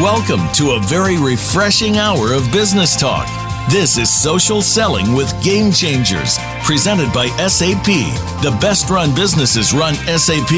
Welcome to a very refreshing hour of business talk. This is Social Selling with Game Changers, presented by SAP. The best run businesses run SAP.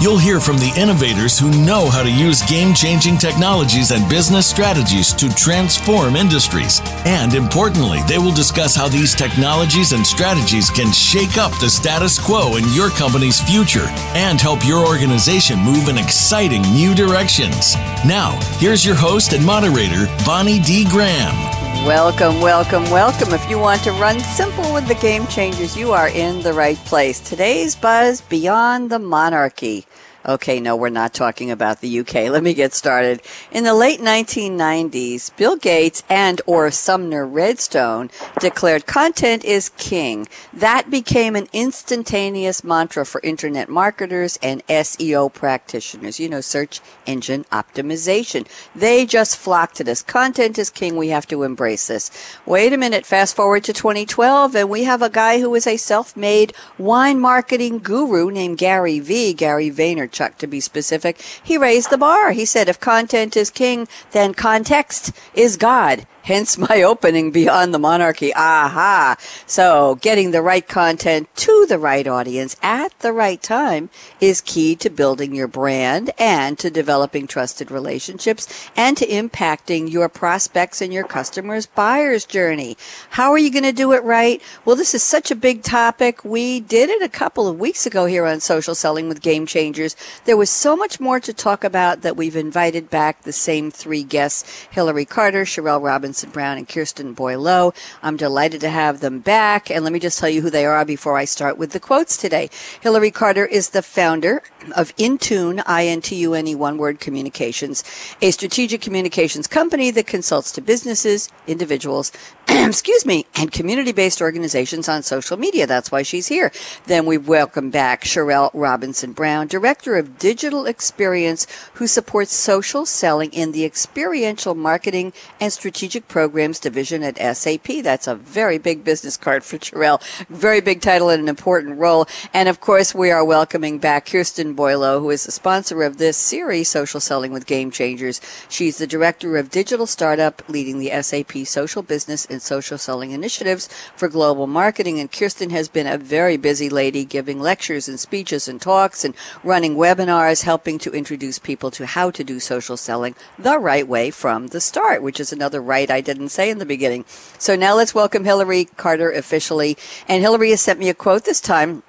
You'll hear from the innovators who know how to use game changing technologies and business strategies to transform industries. And importantly, they will discuss how these technologies and strategies can shake up the status quo in your company's future and help your organization move in exciting new directions. Now, here's your host and moderator, Bonnie D. Graham. Welcome, welcome, welcome. If you want to run simple with the game changers, you are in the right place. Today's buzz beyond the monarchy. Okay, no, we're not talking about the UK. Let me get started. In the late 1990s, Bill Gates and or Sumner Redstone declared content is king. That became an instantaneous mantra for internet marketers and SEO practitioners. You know, search engine optimization. They just flocked to this. Content is king. We have to embrace this. Wait a minute. Fast forward to 2012 and we have a guy who is a self-made wine marketing guru named Gary V. Gary Vaynerchuk Chuck to be specific, he raised the bar. He said, if content is king, then context is God. Hence my opening beyond the monarchy. Aha. So getting the right content to the right audience at the right time is key to building your brand and to developing trusted relationships and to impacting your prospects and your customers' buyer's journey. How are you going to do it right? Well, this is such a big topic. We did it a couple of weeks ago here on Social Selling with Game Changers. There was so much more to talk about that we've invited back the same three guests, Hillary Carter, Sherelle Robinson, Brown and Kirsten Boileau. I'm delighted to have them back. And let me just tell you who they are before I start with the quotes today. Hillary Carter is the founder of Intune, I-N-T-U-N-E, one word communications, a strategic communications company that consults to businesses, individuals, excuse me, and community-based organizations on social media. That's why she's here. Then we welcome back Sherelle Robinson Brown, Director of Digital Experience, who supports social selling in the experiential marketing and strategic programs division at SAP. That's a very big business card for Sherelle. Very big title and an important role. And of course, we are welcoming back Kirsten Boileau, who is the sponsor of this series, Social Selling with Game Changers. She's the Director of Digital Startup, leading the SAP Social Business and Social Selling Initiatives for Global Marketing. And Kirsten has been a very busy lady giving lectures and speeches and talks and running webinars, helping to introduce people to how to do social selling the right way from the start, which is another right I didn't say in the beginning. So now let's welcome Hillary Carter officially. And Hillary has sent me a quote this time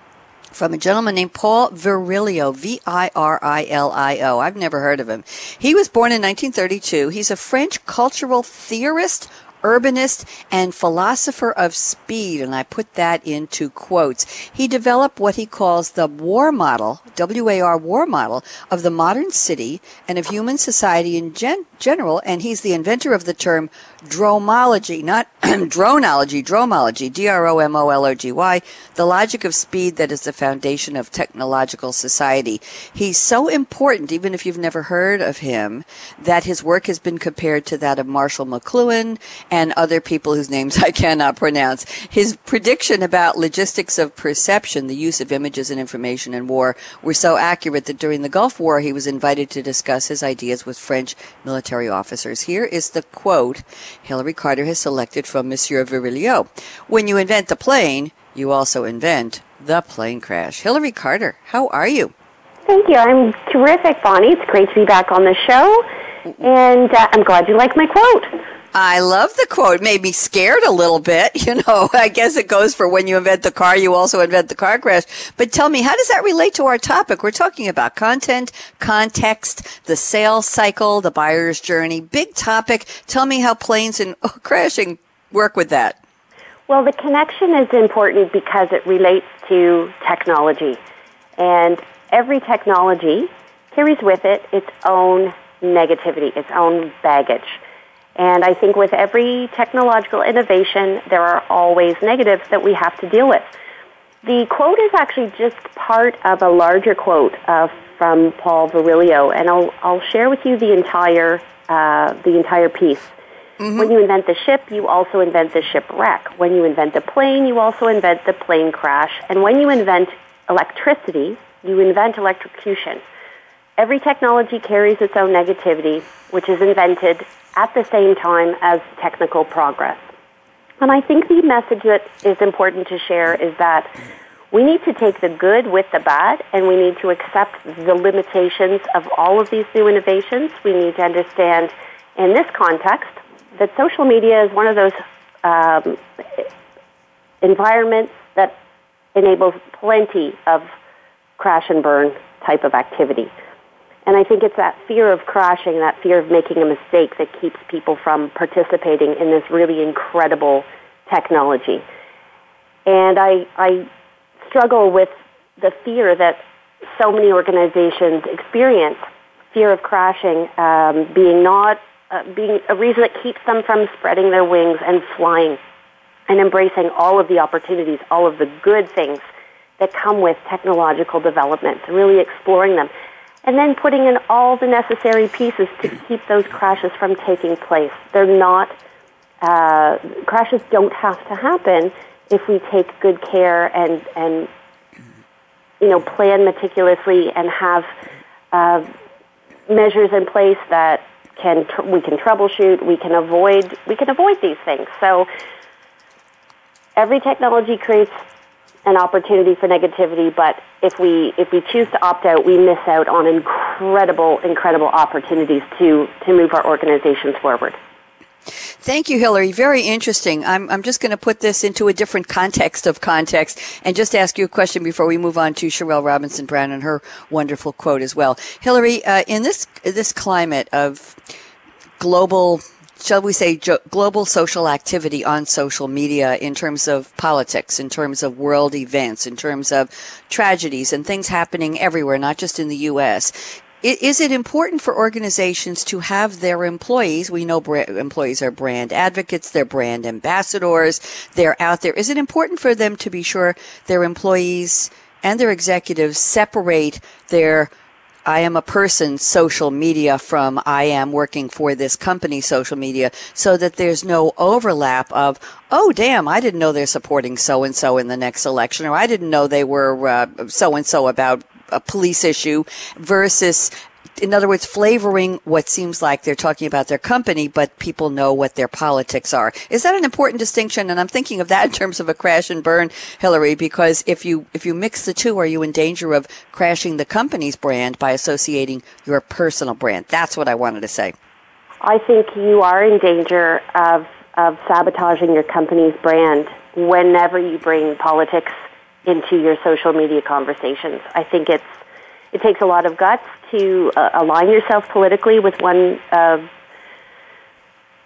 from a gentleman named Paul Virilio, V-I-R-I-L-I-O. I've never heard of him. He was born in 1932. He's a French cultural theorist, urbanist and philosopher of speed, and I put that into quotes. He developed what he calls the war model, W-A-R war model of the modern city and of human society in gen- general, and he's the inventor of the term dromology, not dronology, dromology, D-R-O-M-O-L-O-G-Y, the logic of speed that is the foundation of technological society. He's so important, even if you've never heard of him, that his work has been compared to that of Marshall McLuhan and other people whose names I cannot pronounce. His prediction about logistics of perception, the use of images and information in war, were so accurate that during the Gulf War he was invited to discuss his ideas with French military officers. Here is the quote Hillary Carter has selected from Monsieur Virilio. When you invent the plane, you also invent the plane crash. Hillary Carter, how are you? Thank you. I'm terrific, Bonnie. It's great to be back on the show. And uh, I'm glad you like my quote. I love the quote. Made me scared a little bit. You know, I guess it goes for when you invent the car, you also invent the car crash. But tell me, how does that relate to our topic? We're talking about content, context, the sales cycle, the buyer's journey. Big topic. Tell me how planes and oh, crashing work with that. Well, the connection is important because it relates to technology. And every technology carries with it its own negativity, its own baggage. And I think with every technological innovation, there are always negatives that we have to deal with. The quote is actually just part of a larger quote uh, from Paul Virilio, and I'll, I'll share with you the entire, uh, the entire piece. Mm-hmm. When you invent the ship, you also invent the shipwreck. When you invent the plane, you also invent the plane crash. And when you invent electricity, you invent electrocution. Every technology carries its own negativity, which is invented at the same time as technical progress. And I think the message that is important to share is that we need to take the good with the bad and we need to accept the limitations of all of these new innovations. We need to understand in this context that social media is one of those um, environments that enables plenty of crash and burn type of activity. And I think it's that fear of crashing, that fear of making a mistake that keeps people from participating in this really incredible technology. And I, I struggle with the fear that so many organizations experience, fear of crashing um, being not uh, being a reason that keeps them from spreading their wings and flying and embracing all of the opportunities, all of the good things that come with technological development, really exploring them, and then putting in all the necessary pieces to keep those crashes from taking place. They're not, uh, crashes don't have to happen if we take good care and, and you know, plan meticulously and have uh, measures in place that can tr- we can troubleshoot, we can avoid we can avoid these things. So every technology creates an opportunity for negativity, but if we if we choose to opt out, we miss out on incredible incredible opportunities to to move our organizations forward. Thank you, Hillary. Very interesting. I'm, I'm just going to put this into a different context of context and just ask you a question before we move on to Sherelle Robinson Brown and her wonderful quote as well. Hillary, uh, in this this climate of global shall we say, global social activity on social media in terms of politics, in terms of world events, in terms of tragedies and things happening everywhere, not just in the U.S. Is it important for organizations to have their employees? We know employees are brand advocates, they're brand ambassadors, they're out there. Is it important for them to be sure their employees and their executives separate their I am a person social media from I am working for this company social media so that there's no overlap of, oh, damn, I didn't know they're supporting so and so in the next election, or I didn't know they were so and so about a police issue versus in other words, flavoring what seems like they're talking about their company, but people know what their politics are. Is that an important distinction? And I'm thinking of that in terms of a crash and burn, Hillary, because if you if you mix the two, are you in danger of crashing the company's brand by associating your personal brand? That's what I wanted to say. I think you are in danger of of sabotaging your company's brand whenever you bring politics into your social media conversations. I think it's it takes a lot of guts to uh, align yourself politically with one uh,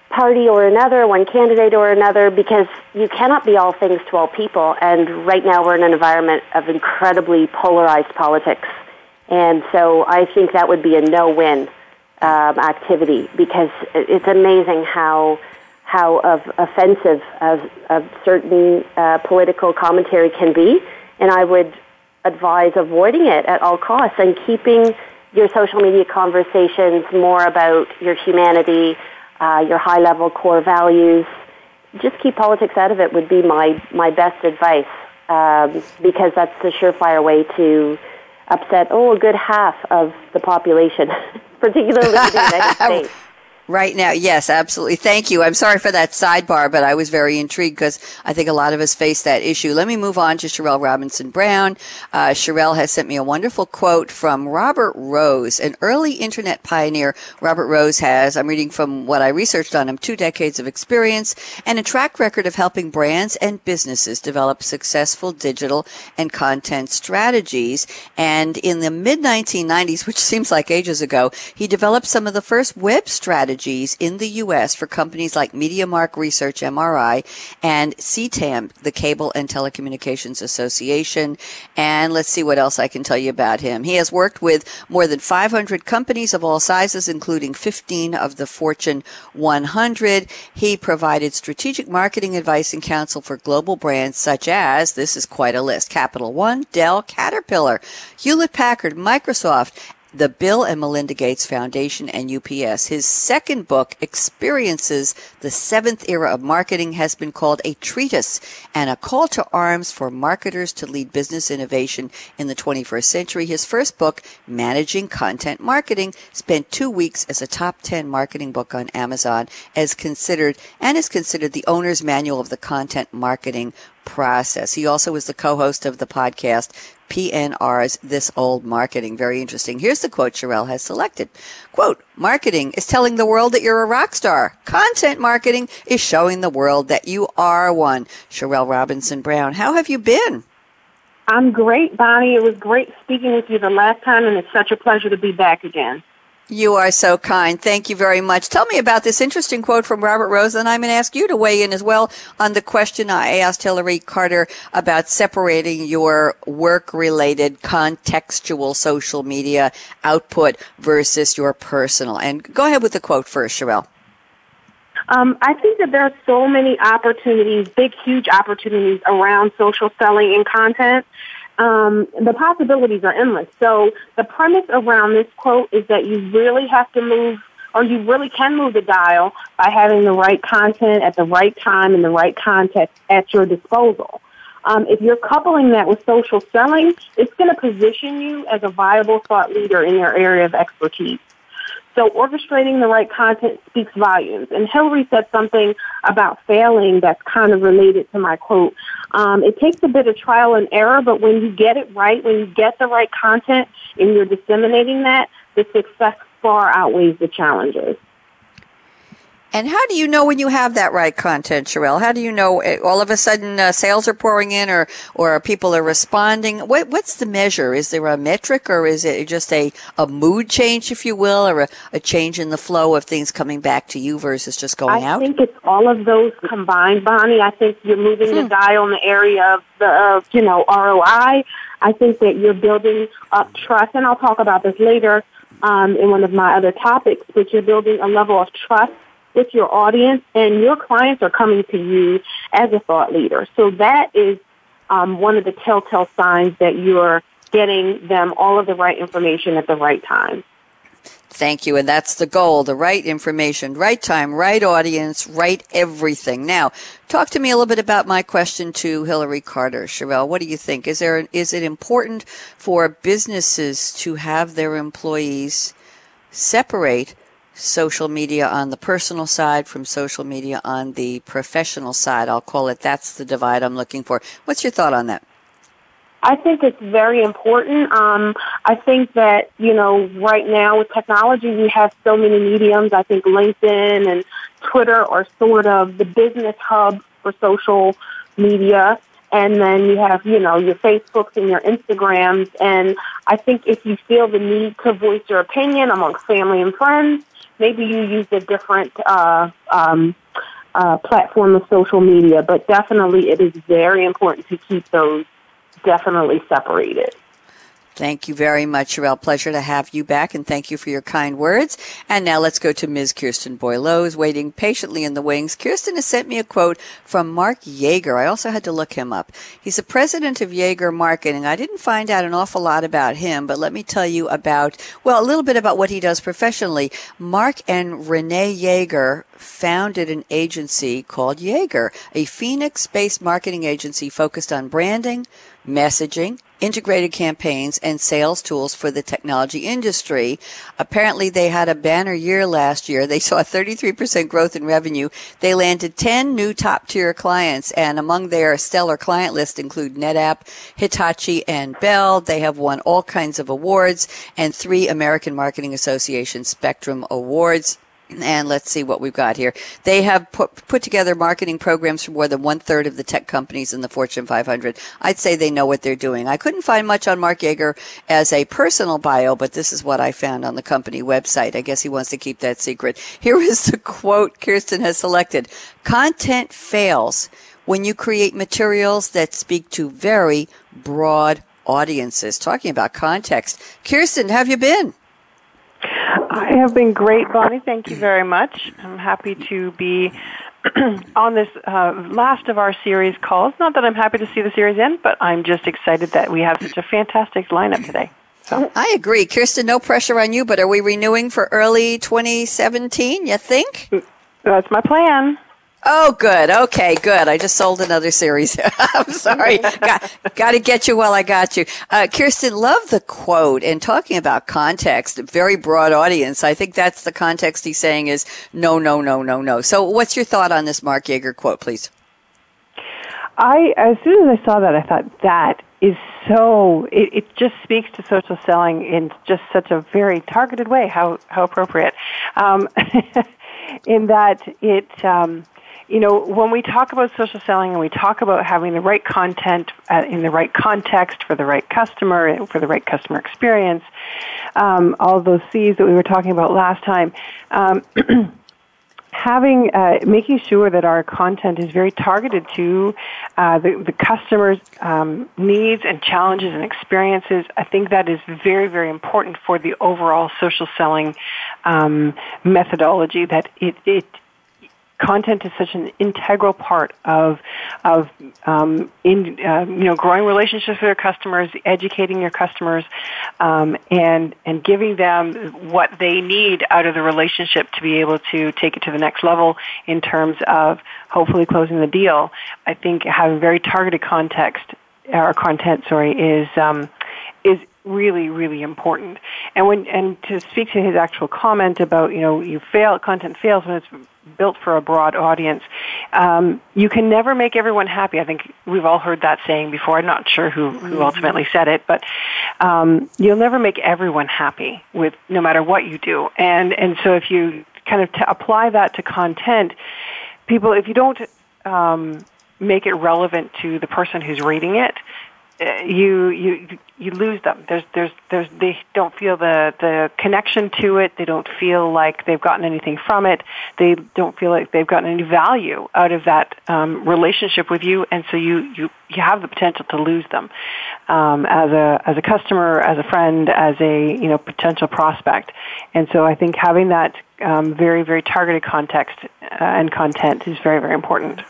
party or another, one candidate or another, because you cannot be all things to all people. And right now we're in an environment of incredibly polarized politics. And so I think that would be a no-win um, activity because it's amazing how how of offensive of, of certain uh, political commentary can be, and I would advise avoiding it at all costs and keeping your social media conversations more about your humanity, uh, your high level core values. Just keep politics out of it would be my, my best advice um, because that's the surefire way to upset, oh, a good half of the population, particularly in the United States. Right now, yes, absolutely. Thank you. I'm sorry for that sidebar, but I was very intrigued because I think a lot of us face that issue. Let me move on to Sherelle Robinson Brown. Uh, Sherelle has sent me a wonderful quote from Robert Rose, an early internet pioneer. Robert Rose has, I'm reading from what I researched on him, two decades of experience and a track record of helping brands and businesses develop successful digital and content strategies. And in the mid 1990s, which seems like ages ago, he developed some of the first web strategies in the U.S. for companies like MediaMark Research MRI and CTAM, the Cable and Telecommunications Association. And let's see what else I can tell you about him. He has worked with more than 500 companies of all sizes, including 15 of the Fortune 100. He provided strategic marketing advice and counsel for global brands such as, this is quite a list, Capital One, Dell, Caterpillar, Hewlett Packard, Microsoft, the Bill and Melinda Gates Foundation and UPS. His second book, Experiences, the Seventh Era of Marketing, has been called a treatise and a call to arms for marketers to lead business innovation in the 21st century. His first book, Managing Content Marketing, spent two weeks as a top 10 marketing book on Amazon as considered and is considered the owner's manual of the content marketing process. He also is the co-host of the podcast PNR's This Old Marketing. Very interesting. Here's the quote Sherelle has selected. Quote, marketing is telling the world that you're a rock star. Content marketing is showing the world that you are one. Sherelle Robinson Brown, how have you been? I'm great, Bonnie. It was great speaking with you the last time, and it's such a pleasure to be back again. You are so kind. Thank you very much. Tell me about this interesting quote from Robert Rose, and I'm going to ask you to weigh in as well on the question I asked Hillary Carter about separating your work-related contextual social media output versus your personal. And go ahead with the quote first, Sherelle. Um, I think that there are so many opportunities, big, huge opportunities around social selling and content um, the possibilities are endless. So the premise around this quote is that you really have to move, or you really can move the dial by having the right content at the right time in the right context at your disposal. Um, if you're coupling that with social selling, it's going to position you as a viable thought leader in your area of expertise. So orchestrating the right content speaks volumes. And Hillary said something about failing that's kind of related to my quote. Um, it takes a bit of trial and error, but when you get it right, when you get the right content and you're disseminating that, the success far outweighs the challenges. And how do you know when you have that right content, Sherelle? How do you know eh, all of a sudden uh, sales are pouring in or, or people are responding? What, what's the measure? Is there a metric or is it just a, a mood change, if you will, or a, a change in the flow of things coming back to you versus just going I out? I think it's all of those combined, Bonnie. I think you're moving hmm. the dial in the area of the, uh, you know, ROI. I think that you're building up trust, and I'll talk about this later um, in one of my other topics, but you're building a level of trust with your audience, and your clients are coming to you as a thought leader. So that is um, one of the telltale signs that you're getting them all of the right information at the right time. Thank you. And that's the goal, the right information, right time, right audience, right everything. Now, talk to me a little bit about my question to Hillary Carter. Sherelle, what do you think? Is there, is it important for businesses to have their employees separate social media on the personal side from social media on the professional side. I'll call it that's the divide I'm looking for. What's your thought on that? I think it's very important. Um, I think that, you know, right now with technology, we have so many mediums. I think LinkedIn and Twitter are sort of the business hub for social media. And then you have, you know, your Facebooks and your Instagrams. And I think if you feel the need to voice your opinion amongst family and friends, maybe you use a different uh, um, uh, platform of social media, but definitely it is very important to keep those definitely separated. Thank you very much, Sherelle. Pleasure to have you back, and thank you for your kind words. And now let's go to Ms. Kirsten Boileau, waiting patiently in the wings. Kirsten has sent me a quote from Mark Yeager. I also had to look him up. He's the president of Yeager Marketing. I didn't find out an awful lot about him, but let me tell you about, well, a little bit about what he does professionally. Mark and Renee Yeager founded an agency called Yeager, a Phoenix-based marketing agency focused on branding, messaging, integrated campaigns and sales tools for the technology industry. Apparently they had a banner year last year. They saw a 33% growth in revenue. They landed 10 new top tier clients and among their stellar client list include NetApp, Hitachi, and Bell. They have won all kinds of awards and three American Marketing Association Spectrum Awards. And let's see what we've got here. They have put, put together marketing programs for more than one third of the tech companies in the Fortune 500. I'd say they know what they're doing. I couldn't find much on Mark Yeager as a personal bio, but this is what I found on the company website. I guess he wants to keep that secret. Here is the quote Kirsten has selected. Content fails when you create materials that speak to very broad audiences. Talking about context. Kirsten, have you been? I have been great, Bonnie. Thank you very much. I'm happy to be on this uh, last of our series calls. Not that I'm happy to see the series end, but I'm just excited that we have such a fantastic lineup today. So. I agree. Kirsten, no pressure on you, but are we renewing for early 2017, you think? That's my plan. Oh, good. Okay, good. I just sold another series. I'm sorry. got, got to get you while I got you. Uh, Kirsten, love the quote and talking about context, very broad audience. I think that's the context he's saying is no, no, no, no, no. So what's your thought on this Mark Yeager quote, please? I, as soon as I saw that, I thought that is so, it, it just speaks to social selling in just such a very targeted way. How, how appropriate. Um, in that it, um, you know, when we talk about social selling and we talk about having the right content uh, in the right context for the right customer, for the right customer experience, um, all those C's that we were talking about last time, um, having uh, making sure that our content is very targeted to uh, the, the customer's um, needs and challenges and experiences. I think that is very very important for the overall social selling um, methodology. That it it content is such an integral part of of um, in uh, you know growing relationships with your customers, educating your customers, um, and and giving them what they need out of the relationship to be able to take it to the next level in terms of hopefully closing the deal. I think having very targeted context or content, sorry, is um, is really, really important. And when and to speak to his actual comment about you know you fail content fails when it's built for a broad audience. Um, you can never make everyone happy. I think we've all heard that saying before. I'm not sure who who mm-hmm. ultimately said it, but um, you'll never make everyone happy with no matter what you do. And and so if you kind of t- apply that to content, people if you don't um, make it relevant to the person who's reading it, you you you lose them. There's there's there's they don't feel the the connection to it. They don't feel like they've gotten anything from it. They don't feel like they've gotten any value out of that um, relationship with you, and so you you you have the potential to lose them um, as a as a customer, as a friend, as a you know potential prospect. And so I think having that um, very very targeted context uh, and content is very very important.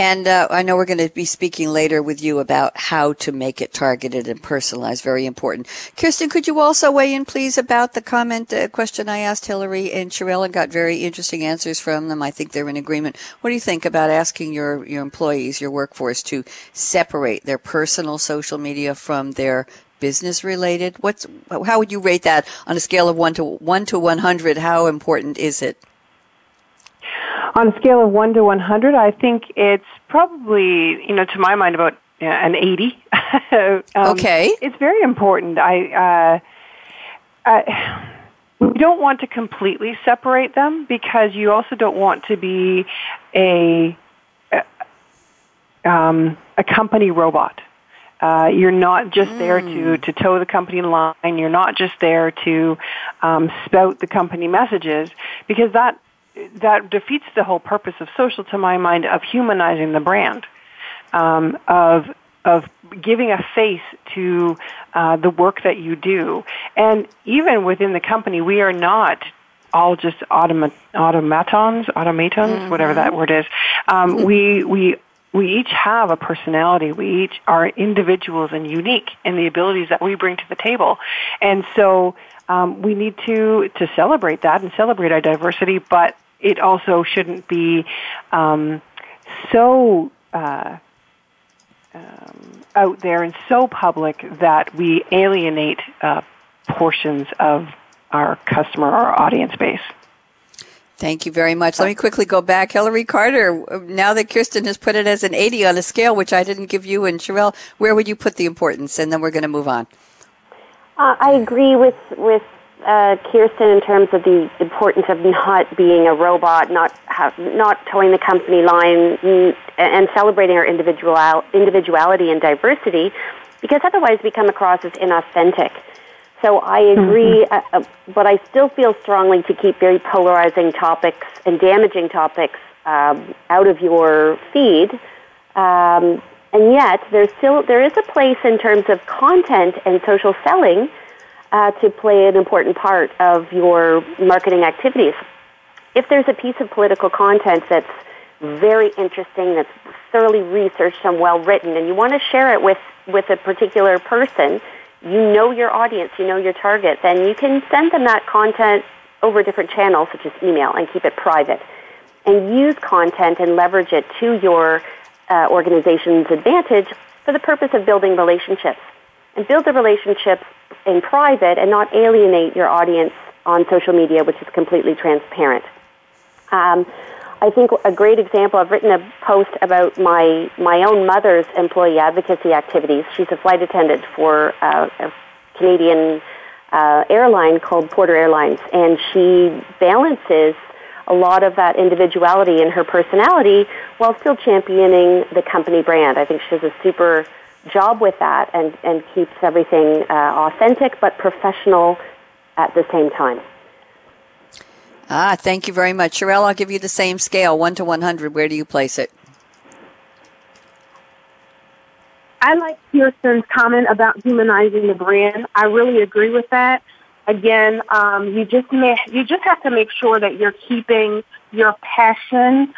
And uh, I know we're going to be speaking later with you about how to make it targeted and personalized. Very important. Kirsten, could you also weigh in, please, about the comment uh, question I asked Hillary and Sherelle and got very interesting answers from them. I think they're in agreement. What do you think about asking your, your employees, your workforce, to separate their personal social media from their business related? What's how would you rate that on a scale of one to one to one hundred? How important is it? On a scale of 1 to 100, I think it's probably, you know, to my mind, about uh, an 80. um, okay. It's very important. I, uh, I, we don't want to completely separate them because you also don't want to be a, um, a company robot. Uh, you're not just mm. there to, mm. to toe the company line. You're not just there to um, spout the company messages because that that defeats the whole purpose of social, to my mind, of humanizing the brand, um, of of giving a face to uh, the work that you do, and even within the company, we are not all just automa- automatons, automatons, mm-hmm. whatever that word is. Um, we we we each have a personality. We each are individuals and unique in the abilities that we bring to the table, and so um, we need to to celebrate that and celebrate our diversity, but it also shouldn't be um, so uh, um, out there and so public that we alienate uh, portions of our customer or audience base. Thank you very much. Let me quickly go back. Hillary Carter, now that Kirsten has put it as an 80 on a scale, which I didn't give you and Sherelle, where would you put the importance? And then we're going to move on. Uh, I agree with with uh, Kirsten in terms of the importance of not being a robot, not have, not towing the company line, and celebrating our individual individuality and diversity, because otherwise we come across as inauthentic. So I agree, mm-hmm. uh, uh, but I still feel strongly to keep very polarizing topics and damaging topics um, out of your feed. Um, and yet, there's still there is a place in terms of content and social selling uh, to play an important part of your marketing activities. If there's a piece of political content that's very interesting, that's thoroughly researched and well written, and you want to share it with, with a particular person, you know your audience, you know your target, then you can send them that content over different channels such as email and keep it private. And use content and leverage it to your uh, organization's advantage for the purpose of building relationships. And build the relationships in private and not alienate your audience on social media, which is completely transparent. Um, I think a great example, I've written a post about my, my own mother's employee advocacy activities. She's a flight attendant for uh, a Canadian uh, airline called Porter Airlines, and she balances a lot of that individuality in her personality while still championing the company brand. I think she does a super job with that and, and keeps everything uh, authentic but professional at the same time. Ah, thank you very much. Sherelle, I'll give you the same scale, 1 to 100. Where do you place it? I like Kirsten's comment about humanizing the brand. I really agree with that. Again, um, you just may, you just have to make sure that you're keeping your passion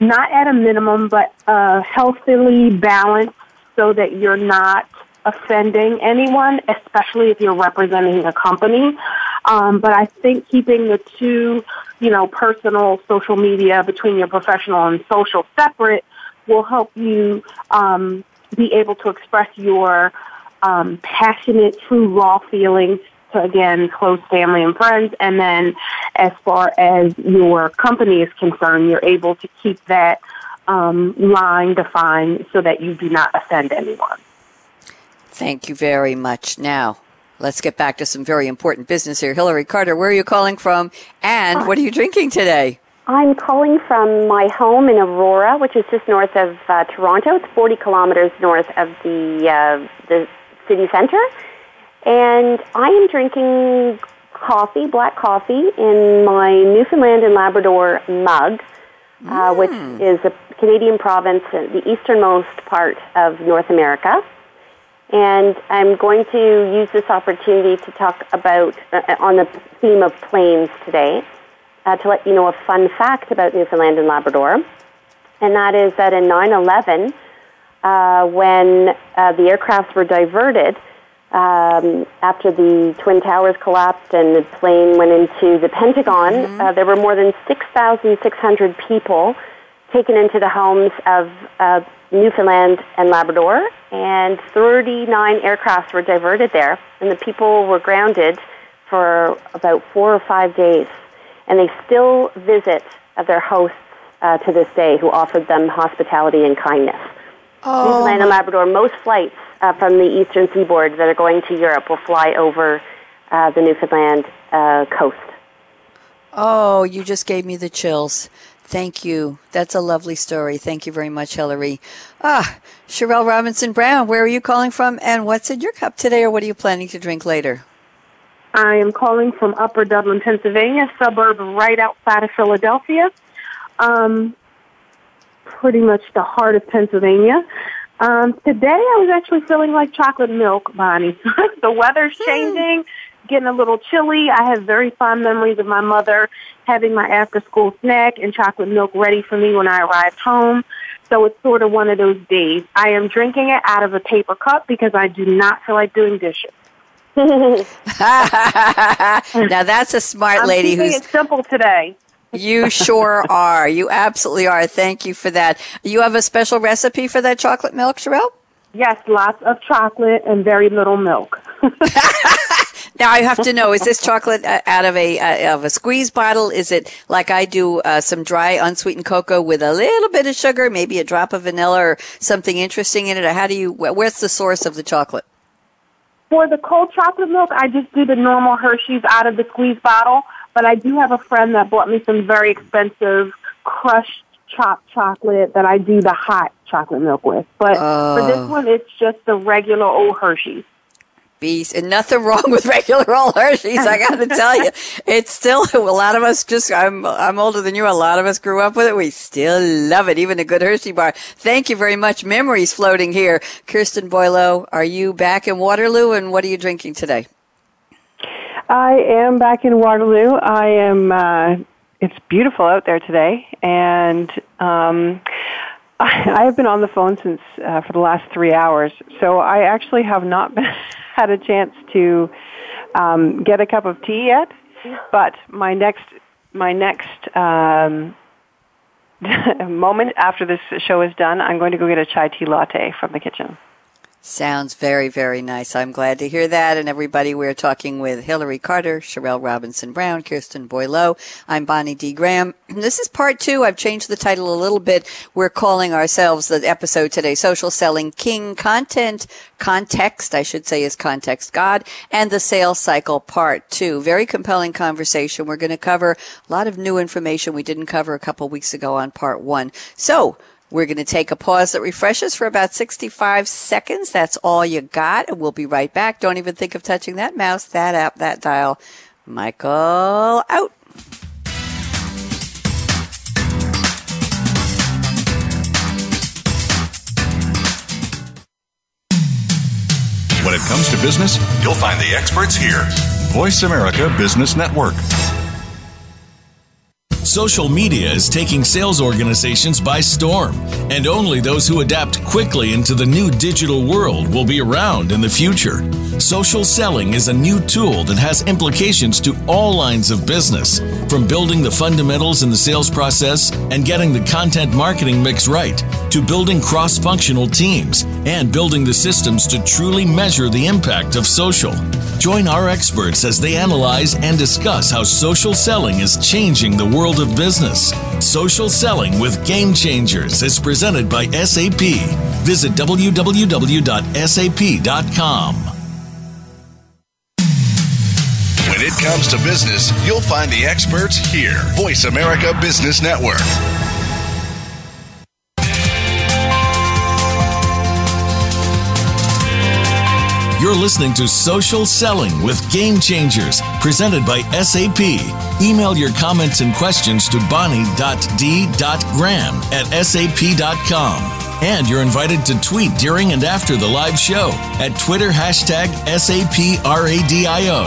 not at a minimum, but uh, healthily balanced, so that you're not offending anyone, especially if you're representing a company. Um, but I think keeping the two, you know, personal social media between your professional and social separate will help you um, be able to express your um, passionate, true, raw feelings to again close family and friends. And then, as far as your company is concerned, you're able to keep that um, line defined so that you do not offend anyone. Thank you very much. Now, let's get back to some very important business here. Hillary Carter, where are you calling from and what are you drinking today? I'm calling from my home in Aurora, which is just north of uh, Toronto. It's 40 kilometers north of the uh, the city center, and I am drinking coffee, black coffee, in my Newfoundland and Labrador mug, uh, which hmm. is a Canadian province, the easternmost part of North America. And I'm going to use this opportunity to talk about, uh, uh, on the theme of planes today, uh, to let you know a fun fact about Newfoundland and Labrador. And that is that in 9 11, uh, when uh, the aircrafts were diverted, um, after the Twin Towers collapsed and the plane went into the Pentagon, mm-hmm. uh, there were more than 6,600 people taken into the homes of uh, Newfoundland and Labrador, and 39 aircrafts were diverted there, and the people were grounded for about four or five days. And they still visit their hosts uh, to this day who offered them hospitality and kindness. Oh. Newfoundland and Labrador, most flights uh, from the eastern seaboard that are going to Europe will fly over uh, the Newfoundland uh, coast. Oh, you just gave me the chills. Thank you. That's a lovely story. Thank you very much, Hillary. Ah, Sherelle Robinson Brown, where are you calling from and what's in your cup today or what are you planning to drink later? I am calling from Upper Dublin, Pennsylvania, suburb right outside of Philadelphia. Um, pretty much the heart of Pennsylvania. Um, today I was actually feeling like chocolate milk, Bonnie. the weather's hmm. changing getting a little chilly. I have very fond memories of my mother having my after school snack and chocolate milk ready for me when I arrived home. So it's sort of one of those days. I am drinking it out of a paper cup because I do not feel like doing dishes. now that's a smart I'm lady who's it simple today. You sure are. You absolutely are. Thank you for that. You have a special recipe for that chocolate milk, Sherelle? Yes, lots of chocolate and very little milk. Now I have to know: is this chocolate uh, out of a uh, of a squeeze bottle? Is it like I do uh, some dry unsweetened cocoa with a little bit of sugar, maybe a drop of vanilla or something interesting in it? Or how do you? Where's the source of the chocolate? For the cold chocolate milk, I just do the normal Hershey's out of the squeeze bottle, but I do have a friend that bought me some very expensive crushed chopped chocolate that I do the hot chocolate milk with. But uh, for this oh. one, it's just the regular old Hershey's. Beast, and nothing wrong with regular old Hershey's. I got to tell you, it's still a lot of us. Just I'm I'm older than you. A lot of us grew up with it. We still love it, even a good Hershey bar. Thank you very much. Memories floating here. Kirsten Boileau, are you back in Waterloo? And what are you drinking today? I am back in Waterloo. I am. Uh, it's beautiful out there today, and um, I, I have been on the phone since uh, for the last three hours, so I actually have not been, had a chance to um, get a cup of tea yet. But my next my next um, moment after this show is done, I'm going to go get a chai tea latte from the kitchen. Sounds very, very nice. I'm glad to hear that. And everybody, we're talking with Hillary Carter, Sherelle Robinson Brown, Kirsten Boileau. I'm Bonnie D. Graham. This is part two. I've changed the title a little bit. We're calling ourselves the episode today, Social Selling King Content, Context, I should say is Context God, and the Sales Cycle Part Two. Very compelling conversation. We're going to cover a lot of new information we didn't cover a couple weeks ago on Part One. So, we're going to take a pause that refreshes for about 65 seconds. That's all you got. And we'll be right back. Don't even think of touching that mouse, that app, that dial. Michael out. When it comes to business, you'll find the experts here. Voice America Business Network. Social media is taking sales organizations by storm, and only those who adapt quickly into the new digital world will be around in the future. Social selling is a new tool that has implications to all lines of business, from building the fundamentals in the sales process and getting the content marketing mix right, to building cross functional teams and building the systems to truly measure the impact of social. Join our experts as they analyze and discuss how social selling is changing the world of business. Social Selling with Game Changers is presented by SAP. Visit www.sap.com. When it comes to business, you'll find the experts here. Voice America Business Network. You're listening to Social Selling with Game Changers, presented by SAP. Email your comments and questions to bonnie.d.graham at sap.com. And you're invited to tweet during and after the live show at Twitter hashtag SAPRADIO.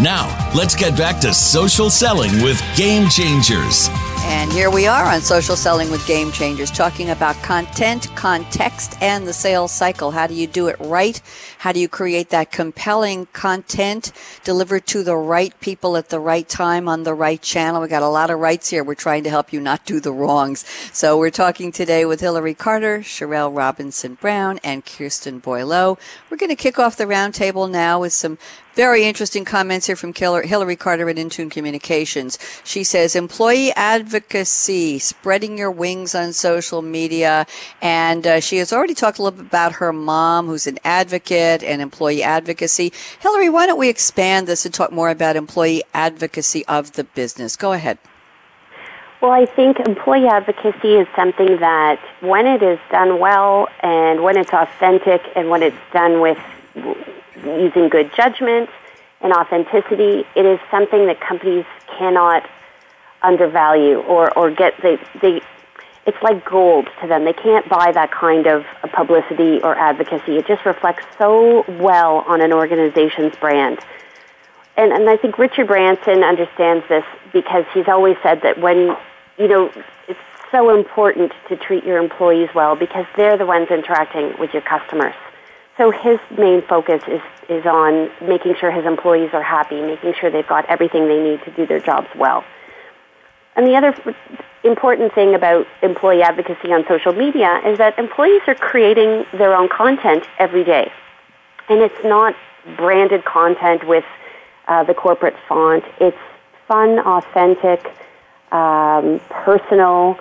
Now, let's get back to social selling with Game Changers. And here we are on Social Selling with Game Changers, talking about content, context, and the sales cycle. How do you do it right? How do you create that compelling content delivered to the right people at the right time on the right channel? We got a lot of rights here. We're trying to help you not do the wrongs. So we're talking today with Hillary Carter, Sherelle Robinson Brown, and Kirsten Boileau. We're going to kick off the roundtable now with some very interesting comments here from Hillary Carter at Intune Communications. She says employee advocacy, spreading your wings on social media. And uh, she has already talked a little bit about her mom, who's an advocate and employee advocacy. Hillary, why don't we expand this and talk more about employee advocacy of the business? Go ahead. Well, I think employee advocacy is something that when it is done well and when it's authentic and when it's done with using good judgment and authenticity, it is something that companies cannot undervalue or, or get they, they it's like gold to them. They can't buy that kind of publicity or advocacy. It just reflects so well on an organization's brand. And, and I think Richard Branson understands this because he's always said that when, you know, it's so important to treat your employees well because they're the ones interacting with your customers. So his main focus is, is on making sure his employees are happy, making sure they've got everything they need to do their jobs well. And the other important thing about employee advocacy on social media is that employees are creating their own content every day. And it's not branded content with uh, the corporate font. It's fun, authentic, um, personal,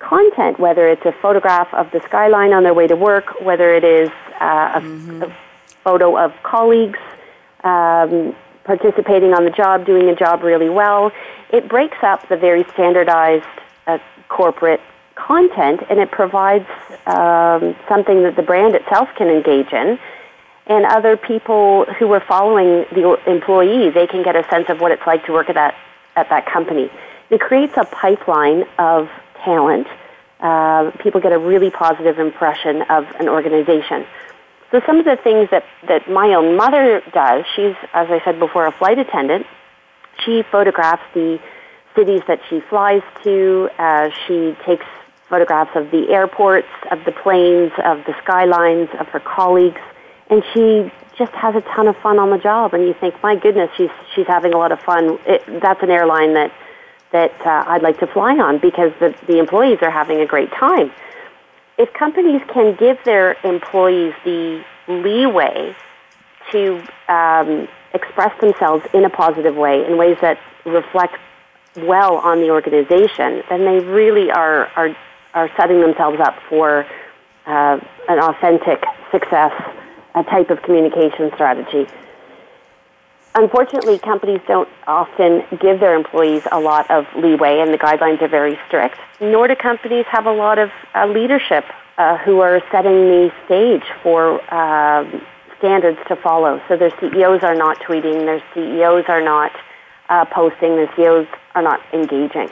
content, whether it's a photograph of the skyline on their way to work, whether it is uh, a, mm-hmm. a, photo of colleagues um, participating on the job, doing a job really well. It breaks up the very standardized uh, corporate content and it provides um, something that the brand itself can engage in. And other people who are following the employee, they can get a sense of what it's like to work at that, at that company. It creates a pipeline of talent. Uh, people get a really positive impression of an organization. So some of the things that, that my own mother does, she's, as I said before, a flight attendant. She photographs the cities that she flies to. Uh, she takes photographs of the airports, of the planes, of the skylines, of her colleagues, and she just has a ton of fun on the job. And you think, my goodness, she's she's having a lot of fun. It, that's an airline that that uh, I'd like to fly on because the the employees are having a great time. If companies can give their employees the leeway to um, express themselves in a positive way in ways that reflect well on the organization, then they really are are are setting themselves up for uh, an authentic success a type of communication strategy. Unfortunately, companies don't often give their employees a lot of leeway, and the guidelines are very strict. Nor do companies have a lot of uh, leadership uh, who are setting the stage for um, standards to follow. So their CEOs are not tweeting, their CEOs are not uh, posting, their CEOs are not engaging.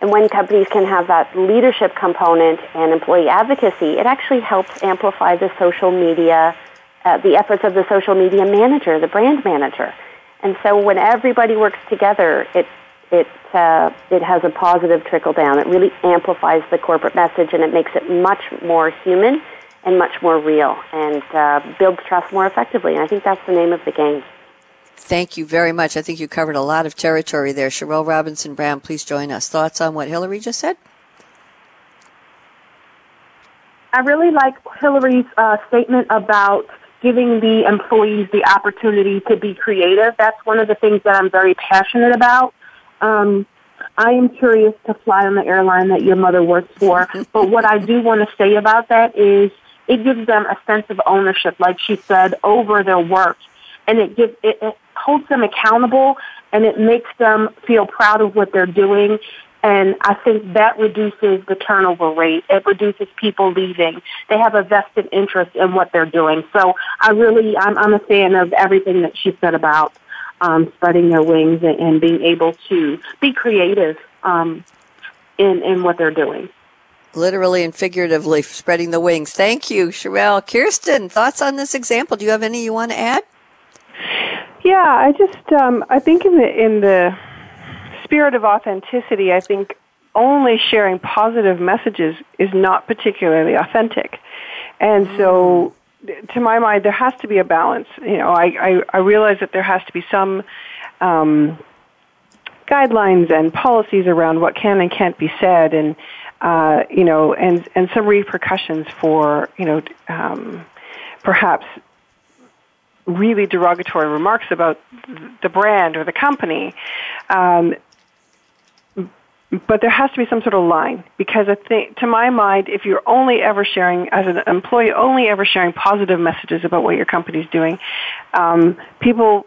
And when companies can have that leadership component and employee advocacy, it actually helps amplify the social media, uh, the efforts of the social media manager, the brand manager. And so when everybody works together, it, it, uh, it has a positive trickle down. It really amplifies the corporate message and it makes it much more human and much more real and uh, builds trust more effectively. And I think that's the name of the game. Thank you very much. I think you covered a lot of territory there. Sherelle Robinson Brown, please join us. Thoughts on what Hillary just said? I really like Hillary's uh, statement about giving the employees the opportunity to be creative. That's one of the things that I'm very passionate about. Um, I am curious to fly on the airline that your mother works for, but what I do want to say about that is it gives them a sense of ownership, like she said, over their work and it gives it, it holds them accountable and it makes them feel proud of what they're doing. And I think that reduces the turnover rate. It reduces people leaving. They have a vested interest in what they're doing. So I really, I'm, I'm a fan of everything that she said about um, spreading their wings and, and being able to be creative um, in, in what they're doing. Literally and figuratively spreading the wings. Thank you, Sherelle. Kirsten, thoughts on this example? Do you have any you want to add? Yeah, I just um, I think in the in the spirit of authenticity, I think only sharing positive messages is not particularly authentic, and so to my mind, there has to be a balance. You know, I I, I realize that there has to be some. Um, guidelines and policies around what can and can't be said and uh, you know and and some repercussions for you know um, perhaps really derogatory remarks about the brand or the company. Um, but there has to be some sort of line because I think, to my mind, if you're only ever sharing, as an employee, only ever sharing positive messages about what your company's doing, um, people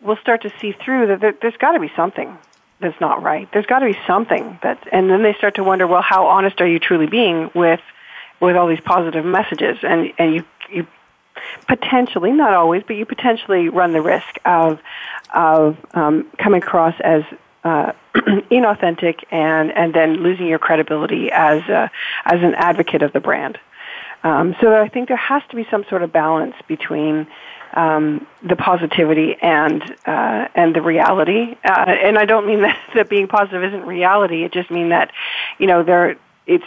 will start to see through that there, there's got to be something that's not right. There's got to be something that, and then they start to wonder, well, how honest are you truly being with with all these positive messages? And and you you potentially, not always, but you potentially run the risk of of um, coming across as uh, inauthentic and and then losing your credibility as a, as an advocate of the brand. Um, so I think there has to be some sort of balance between um, the positivity and uh, and the reality. Uh, and I don't mean that, that being positive isn't reality. It just means that you know there it's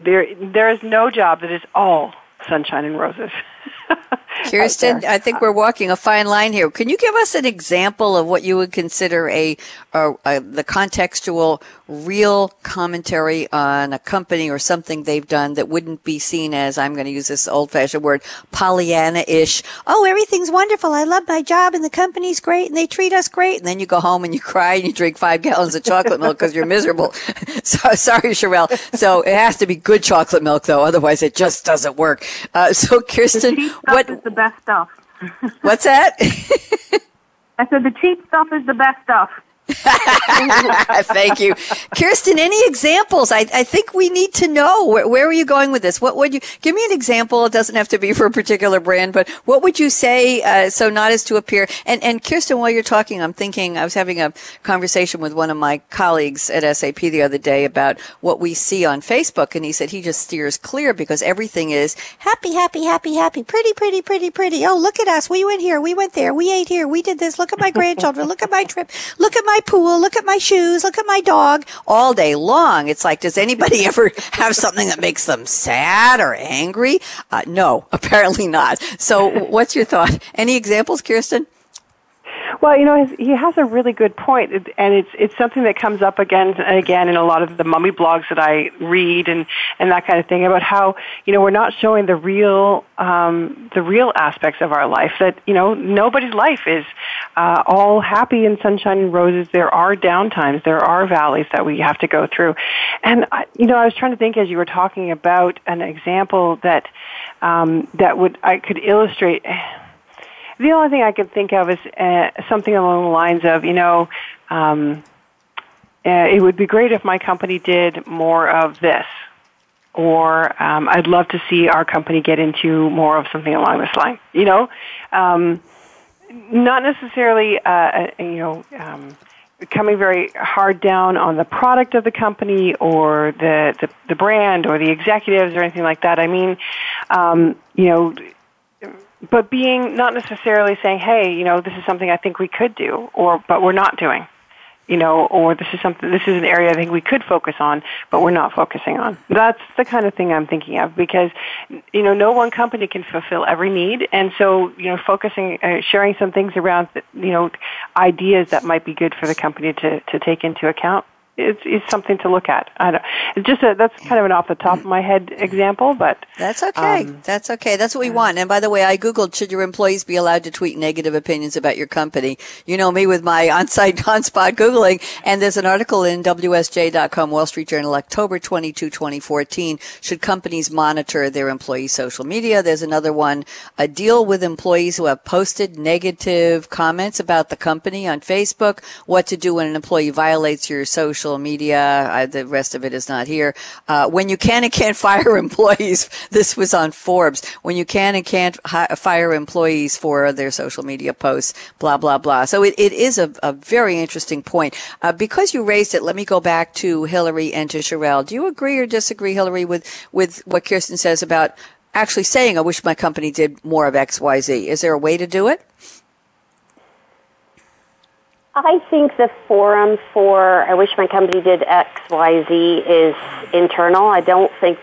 there there is no job that is all sunshine and roses. Kirsten, I think we're walking a fine line here. Can you give us an example of what you would consider a, a, a, the contextual, real commentary on a company or something they've done that wouldn't be seen as I'm going to use this old-fashioned word, Pollyanna-ish. Oh, everything's wonderful. I love my job, and the company's great, and they treat us great. And then you go home and you cry and you drink five gallons of chocolate milk because you're miserable. so sorry, Sherelle. So it has to be good chocolate milk, though. Otherwise, it just doesn't work. Uh, so, Kirsten, what the best stuff. What's that? I said the cheap stuff is the best stuff. Thank you, Kirsten. Any examples? I, I think we need to know where, where are you going with this. What would you give me an example? It doesn't have to be for a particular brand, but what would you say uh, so not as to appear? And and Kirsten, while you're talking, I'm thinking I was having a conversation with one of my colleagues at SAP the other day about what we see on Facebook, and he said he just steers clear because everything is happy, happy, happy, happy, pretty, pretty, pretty, pretty. Oh, look at us. We went here. We went there. We ate here. We did this. Look at my grandchildren. Look at my trip. Look at my my pool, look at my shoes, look at my dog all day long. It's like, does anybody ever have something that makes them sad or angry? Uh, no, apparently not. So what's your thought? Any examples, Kirsten? Well, you know, he has a really good point, and it's it's something that comes up again and again in a lot of the mummy blogs that I read and and that kind of thing about how you know we're not showing the real um, the real aspects of our life. That you know nobody's life is uh, all happy and sunshine and roses. There are downtimes, there are valleys that we have to go through, and I, you know I was trying to think as you were talking about an example that um, that would I could illustrate the only thing I could think of is uh, something along the lines of, you know, um, uh, it would be great if my company did more of this, or um, I'd love to see our company get into more of something along this line. You know, um, not necessarily, uh, uh you know. Um, coming very hard down on the product of the company or the, the, the brand or the executives or anything like that. I mean, um, you know, but being not necessarily saying, "Hey, you know, this is something I think we could do," or "But we're not doing," you know, or "This is something. This is an area I think we could focus on, but we're not focusing on." That's the kind of thing I'm thinking of because, you know, no one company can fulfill every need, and so you know, focusing, uh, sharing some things around, you know, ideas that might be good for the company to to take into account it's, it's something to look at. I don't. It's just a, that's kind of an off the top of my head example, but that's okay. Um, that's okay. That's what we want. And by the way, I googled should your employees be allowed to tweet negative opinions about your company. You know me with my on-site, on-spot googling, and there's an article in WSJ.com, Wall Street Journal, October 22, 2014. Should companies monitor their employees' social media? There's another one, a deal with employees who have posted negative comments about the company on Facebook. What to do when an employee violates your social social media. I, the rest of it is not here. Uh, when you can and can't fire employees, this was on Forbes. When you can and can't hi- fire employees for their social media posts, blah, blah, blah. So it, it is a, a very interesting point. Uh, because you raised it, let me go back to Hillary and to Sherelle. Do you agree or disagree, Hillary, with, with what Kirsten says about actually saying, I wish my company did more of X, Y, Z? Is there a way to do it? I think the forum for I wish my company did X, Y, Z is internal. I don't think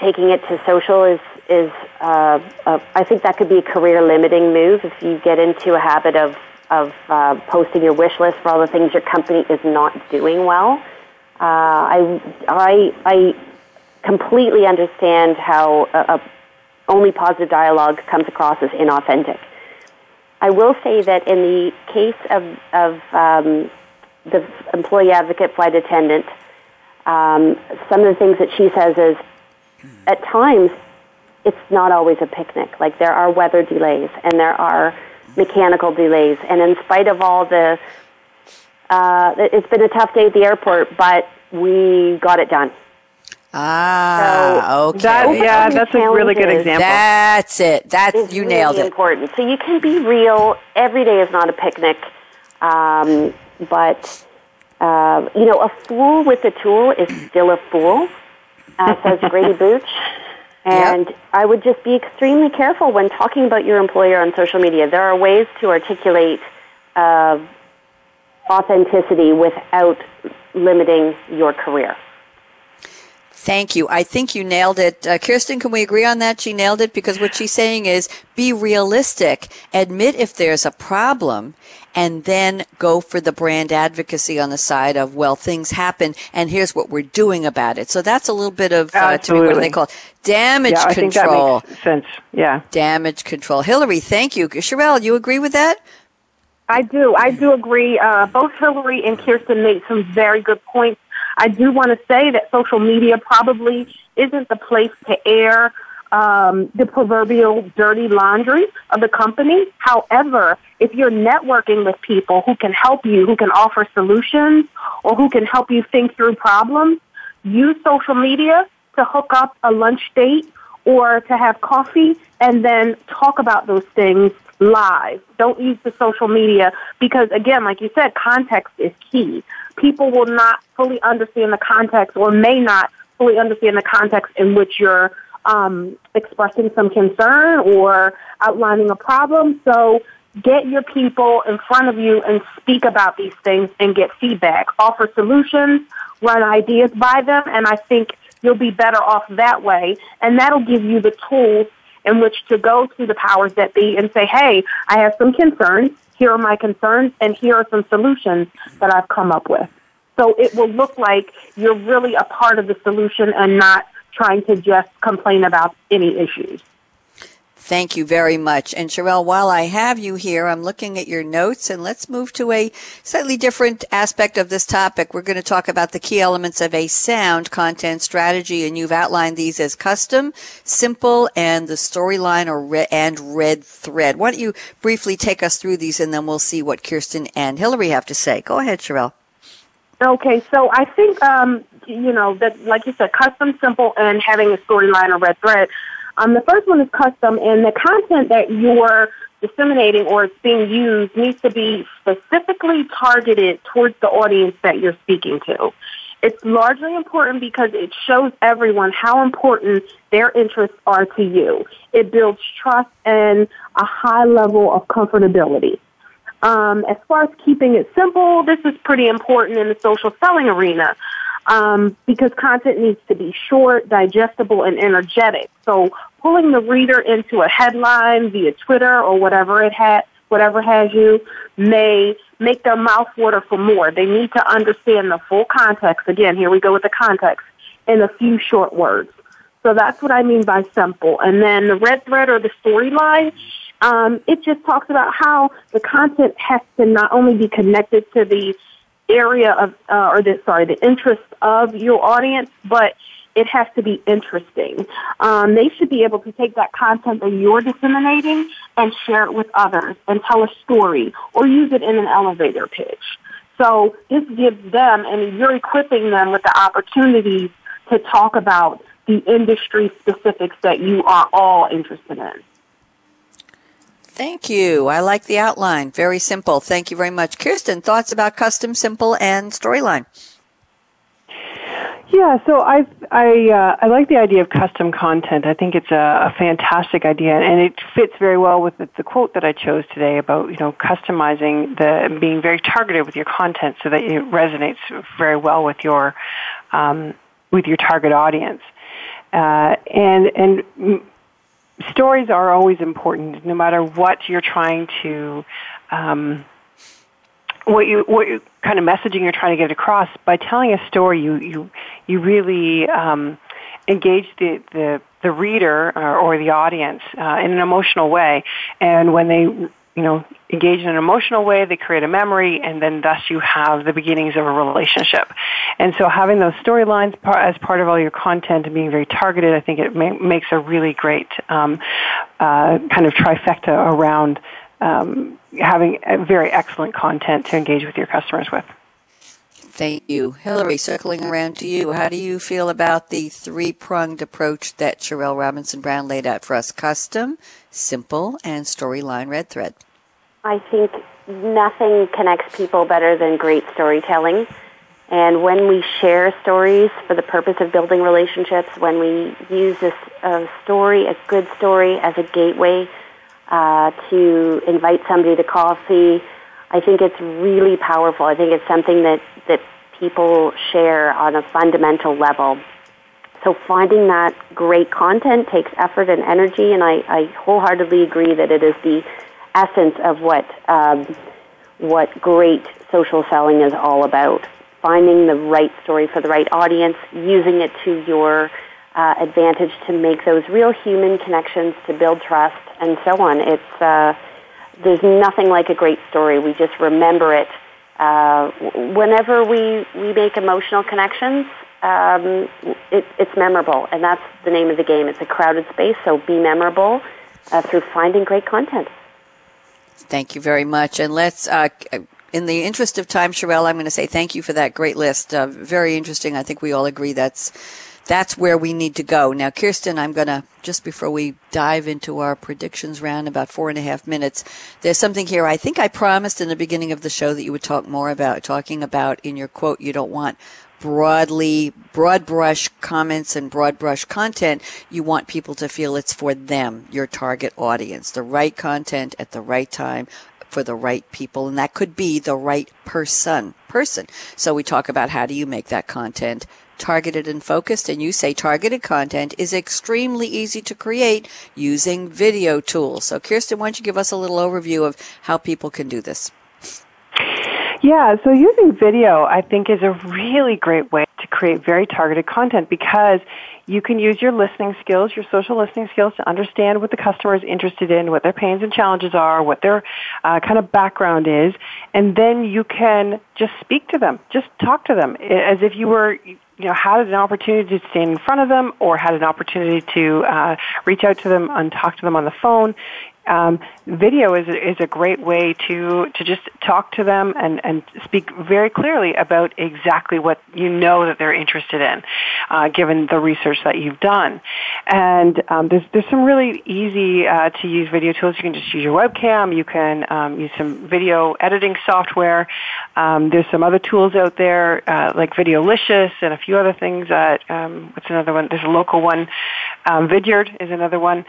taking it to social is is uh, uh, I think that could be a career limiting move if you get into a habit of of uh, posting your wish list for all the things your company is not doing well. Uh, I I I completely understand how a, a only positive dialogue comes across as inauthentic. I will say that in the case of, of um, the employee advocate flight attendant, um, some of the things that she says is at times it's not always a picnic. Like there are weather delays and there are mechanical delays. And in spite of all the, uh, it's been a tough day at the airport, but we got it done. Ah, so okay. That, yeah, that's a really good example. That's it. That's you really nailed it. Important. So you can be real. Every day is not a picnic, um, but uh, you know, a fool with a tool is still a fool, uh, says Grady Booch. And yep. I would just be extremely careful when talking about your employer on social media. There are ways to articulate uh, authenticity without limiting your career. Thank you. I think you nailed it. Uh, Kirsten, can we agree on that? She nailed it because what she's saying is be realistic, admit if there's a problem, and then go for the brand advocacy on the side of, well, things happen and here's what we're doing about it. So that's a little bit of, uh, to me, what do they call it? Damage yeah, control. Think that makes sense. Yeah. Damage control. Hillary, thank you. Sherelle, you agree with that? I do. I do agree. Uh, both Hillary and Kirsten made some very good points I do want to say that social media probably isn't the place to air um, the proverbial dirty laundry of the company. However, if you're networking with people who can help you, who can offer solutions, or who can help you think through problems, use social media to hook up a lunch date or to have coffee and then talk about those things live. Don't use the social media because, again, like you said, context is key. People will not fully understand the context or may not fully understand the context in which you're um, expressing some concern or outlining a problem. So get your people in front of you and speak about these things and get feedback. Offer solutions, run ideas by them, and I think you'll be better off that way. And that'll give you the tools in which to go to the powers that be and say, hey, I have some concerns. Here are my concerns, and here are some solutions that I've come up with. So it will look like you're really a part of the solution and not trying to just complain about any issues. Thank you very much. And Sherelle, while I have you here, I'm looking at your notes and let's move to a slightly different aspect of this topic. We're going to talk about the key elements of a sound content strategy and you've outlined these as custom, simple, and the storyline or re- and red thread. Why don't you briefly take us through these and then we'll see what Kirsten and Hillary have to say. Go ahead, Sherelle. Okay, so I think um, you know that, like you said, custom, simple, and having a storyline or red thread. Um, the first one is custom, and the content that you're disseminating or it's being used needs to be specifically targeted towards the audience that you're speaking to. It's largely important because it shows everyone how important their interests are to you. It builds trust and a high level of comfortability. Um, as far as keeping it simple, this is pretty important in the social selling arena um, because content needs to be short, digestible, and energetic. So pulling the reader into a headline via Twitter or whatever it had, whatever has you, may make their mouth water for more. They need to understand the full context. Again, here we go with the context in a few short words. So that's what I mean by simple. And then the red thread or the storyline, um, it just talks about how the content has to not only be connected to the area of, uh, or the, sorry, the interest of your audience, but it has to be interesting. Um, they should be able to take that content that you're disseminating and share it with others and tell a story or use it in an elevator pitch. So this gives them, and you're equipping them with the opportunities to talk about the industry specifics that you are all interested in. Thank you. I like the outline. Very simple. Thank you very much. Kirsten, thoughts about custom, simple, and storyline? Yeah, so I I uh, I like the idea of custom content. I think it's a, a fantastic idea, and it fits very well with the, the, quote that I chose today about you know customizing the being very targeted with your content so that it resonates very well with your um, with your target audience. Uh, and and stories are always important, no matter what you're trying to, um, what you what kind of messaging you're trying to get across. By telling a story, you you you really um, engage the the the reader or, or the audience uh, in an emotional way, and when they you know, engage in an emotional way, they create a memory, and then thus you have the beginnings of a relationship. And so having those storylines as part of all your content and being very targeted, I think it ma- makes a really great um, uh, kind of trifecta around um, having very excellent content to engage with your customers with. Thank you. Hillary, circling around to you, how do you feel about the three pronged approach that Sherelle Robinson Brown laid out for us? Custom, simple, and storyline red thread. I think nothing connects people better than great storytelling. And when we share stories for the purpose of building relationships, when we use a story, a good story, as a gateway uh, to invite somebody to coffee, I think it's really powerful. I think it's something that, that people share on a fundamental level. So finding that great content takes effort and energy, and I, I wholeheartedly agree that it is the essence of what um, what great social selling is all about. Finding the right story for the right audience, using it to your uh, advantage to make those real human connections, to build trust, and so on. It's uh, there's nothing like a great story. We just remember it uh, whenever we we make emotional connections. um, it, it's memorable, and that's the name of the game. It's a crowded space, so be memorable uh, through finding great content. Thank you very much. And let's, uh, in the interest of time, Sherelle, I'm going to say thank you for that great list. Uh, very interesting. I think we all agree that's that's where we need to go. Now, Kirsten, I'm going to, just before we dive into our predictions round, about four and a half minutes, there's something here I think I promised in the beginning of the show that you would talk more about, talking about in your quote, you don't want broadly, broad brush comments and broad brush content. You want people to feel it's for them, your target audience, the right content at the right time for the right people. And that could be the right person, person. So we talk about how do you make that content targeted and focused. And you say targeted content is extremely easy to create using video tools. So, Kirsten, why don't you give us a little overview of how people can do this? Yeah, so using video, I think, is a really great way to create very targeted content because you can use your listening skills, your social listening skills to understand what the customer is interested in, what their pains and challenges are, what their uh, kind of background is, and then you can just speak to them, just talk to them as if you were you know, had an opportunity to stand in front of them or had an opportunity to uh, reach out to them and talk to them on the phone um, video is is a great way to to just talk to them and and speak very clearly about exactly what you know that they're interested in, uh, given the research that you've done. And um, there's there's some really easy uh, to use video tools. You can just use your webcam. You can um, use some video editing software. Um, there's some other tools out there uh, like Videolicious and a few other things. That um, what's another one? There's a local one. Um, Vidyard is another one.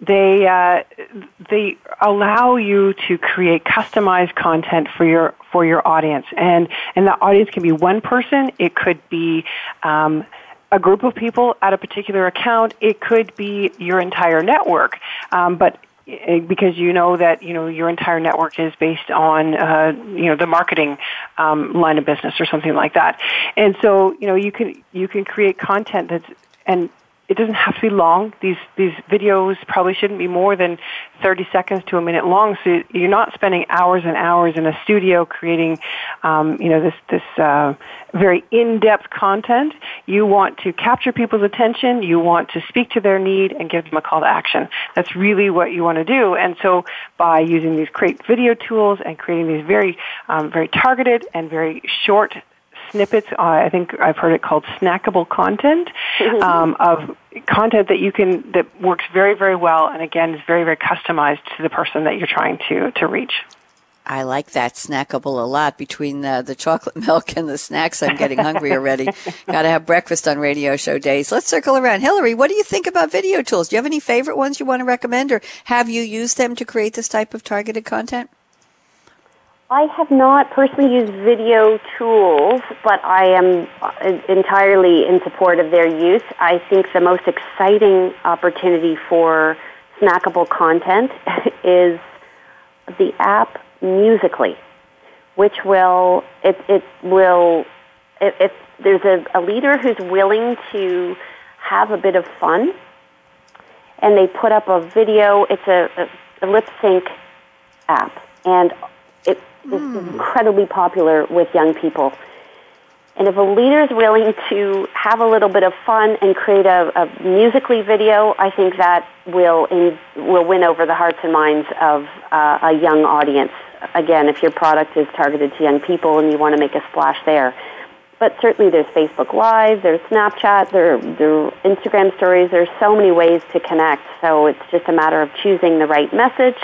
They uh, they allow you to create customized content for your for your audience, and and the audience can be one person. It could be um, a group of people at a particular account. It could be your entire network, um, but eh, because you know that you know your entire network is based on uh, you know the marketing um, line of business or something like that, and so you know you can you can create content that's and it doesn't have to be long. These these videos probably shouldn't be more than 30 seconds to a minute long. So you're not spending hours and hours in a studio creating, um, you know, this this uh, very in-depth content. You want to capture people's attention. You want to speak to their need and give them a call to action. That's really what you want to do. And so by using these great video tools and creating these very um, very targeted and very short snippets. Uh, I think I've heard it called snackable content um, of content that you can that works very very well, and again is very very customized to the person that you're trying to to reach. I like that snackable a lot. Between the, the chocolate milk and the snacks, I'm getting hungry already. Got to have breakfast on radio show days. Let's circle around. Hillary, what do you think about video tools? Do you have any favorite ones you want to recommend, or have you used them to create this type of targeted content? I have not personally used video tools, but I am uh, entirely in support of their use. I think the most exciting opportunity for snackable content is the app Musical.ly, which will it, it will if, if there's a, a leader who's willing to have a bit of fun, and they put up a video. It's a, a, a lip sync app, and is mm. incredibly popular with young people. And if a leader is willing to have a little bit of fun and create a, a Musical.ly video, I think that will in, will win over the hearts and minds of uh, a young audience. Again, if your product is targeted to young people and you want to make a splash there. But certainly there's Facebook Live, there's Snapchat, there, there are Instagram stories. There's so many ways to connect. So it's just a matter of choosing the right message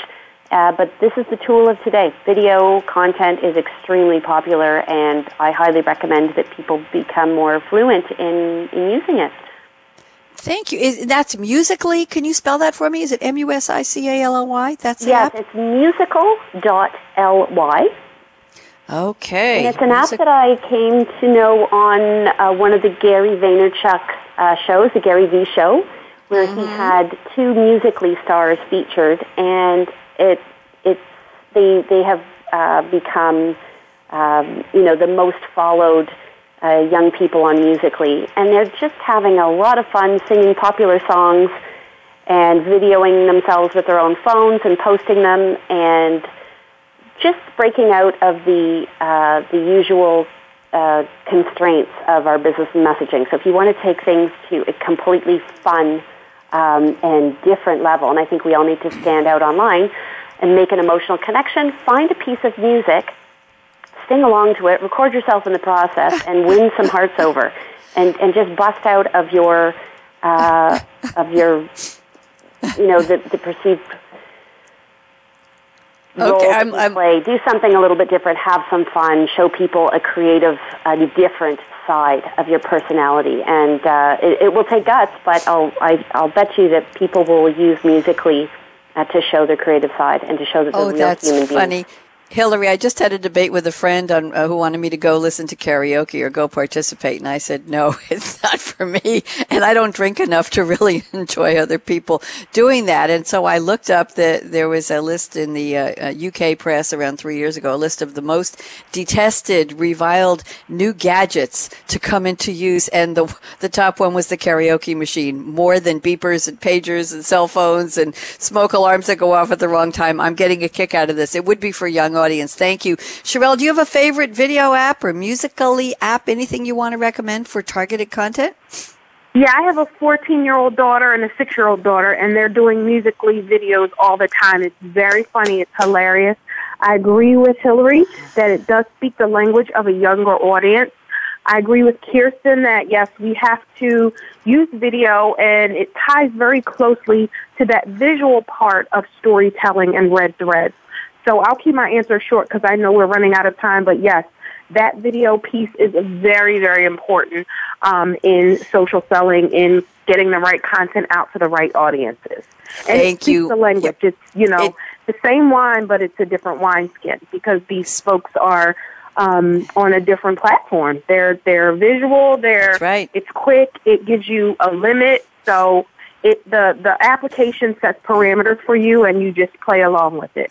uh, but this is the tool of today. Video content is extremely popular, and I highly recommend that people become more fluent in, in using it. Thank you. Is, that's Musical.ly. Can you spell that for me? Is it M U S I C A L L Y? That's it. yes, app? it's musical.ly. Okay. And it's an app that I came to know on uh, one of the Gary Vaynerchuk uh, shows, the Gary V show, where mm-hmm. he had two Musical.ly stars featured, and it it's they they have uh, become um, you know the most followed uh, young people on Musical.ly, and they're just having a lot of fun singing popular songs and videoing themselves with their own phones and posting them and just breaking out of the uh, the usual uh, constraints of our business messaging. So if you want to take things to a completely fun um, and different level, and I think we all need to stand out online and make an emotional connection, find a piece of music, sing along to it, record yourself in the process, and win some hearts over, and, and just bust out of your uh, of your you know the, the perceived Okay, I'm, I'm, play. Do something a little bit different. Have some fun. Show people a creative, a different side of your personality, and uh, it, it will take guts. But I'll I, I'll bet you that people will use Musical.ly uh, to show their creative side and to show that they're oh, real that's human funny. Hillary, I just had a debate with a friend on uh, who wanted me to go listen to karaoke or go participate, and I said no, it's not for me, and I don't drink enough to really enjoy other people doing that. And so I looked up that there was a list in the uh, UK uh, press around three years ago, a list of the most detested, reviled new gadgets to come into use, and the the top one was the karaoke machine, more than beepers and pagers and cell phones and smoke alarms that go off at the wrong time. I'm getting a kick out of this. It would be for young audience. Thank you. Sherelle, do you have a favorite video app or Musical.ly app? Anything you want to recommend for targeted content? Yeah, I have a 14 year old daughter and a 6 year old daughter, and they're doing Musical.ly videos all the time. It's very funny, it's hilarious. I agree with Hillary that it does speak the language of a younger audience. I agree with Kirsten that yes, we have to use video and it ties very closely to that visual part of storytelling and red threads. So I'll keep my answer short because I know we're running out of time. But yes, that video piece is very, very important um, in social selling, in getting the right content out to the right audiences. And Thank it you. The language, yep. it's you know it, the same wine, but it's a different wineskin because these folks are um, on a different platform. They're they're visual. They're right. It's quick. It gives you a limit. So it the the application sets parameters for you, and you just play along with it.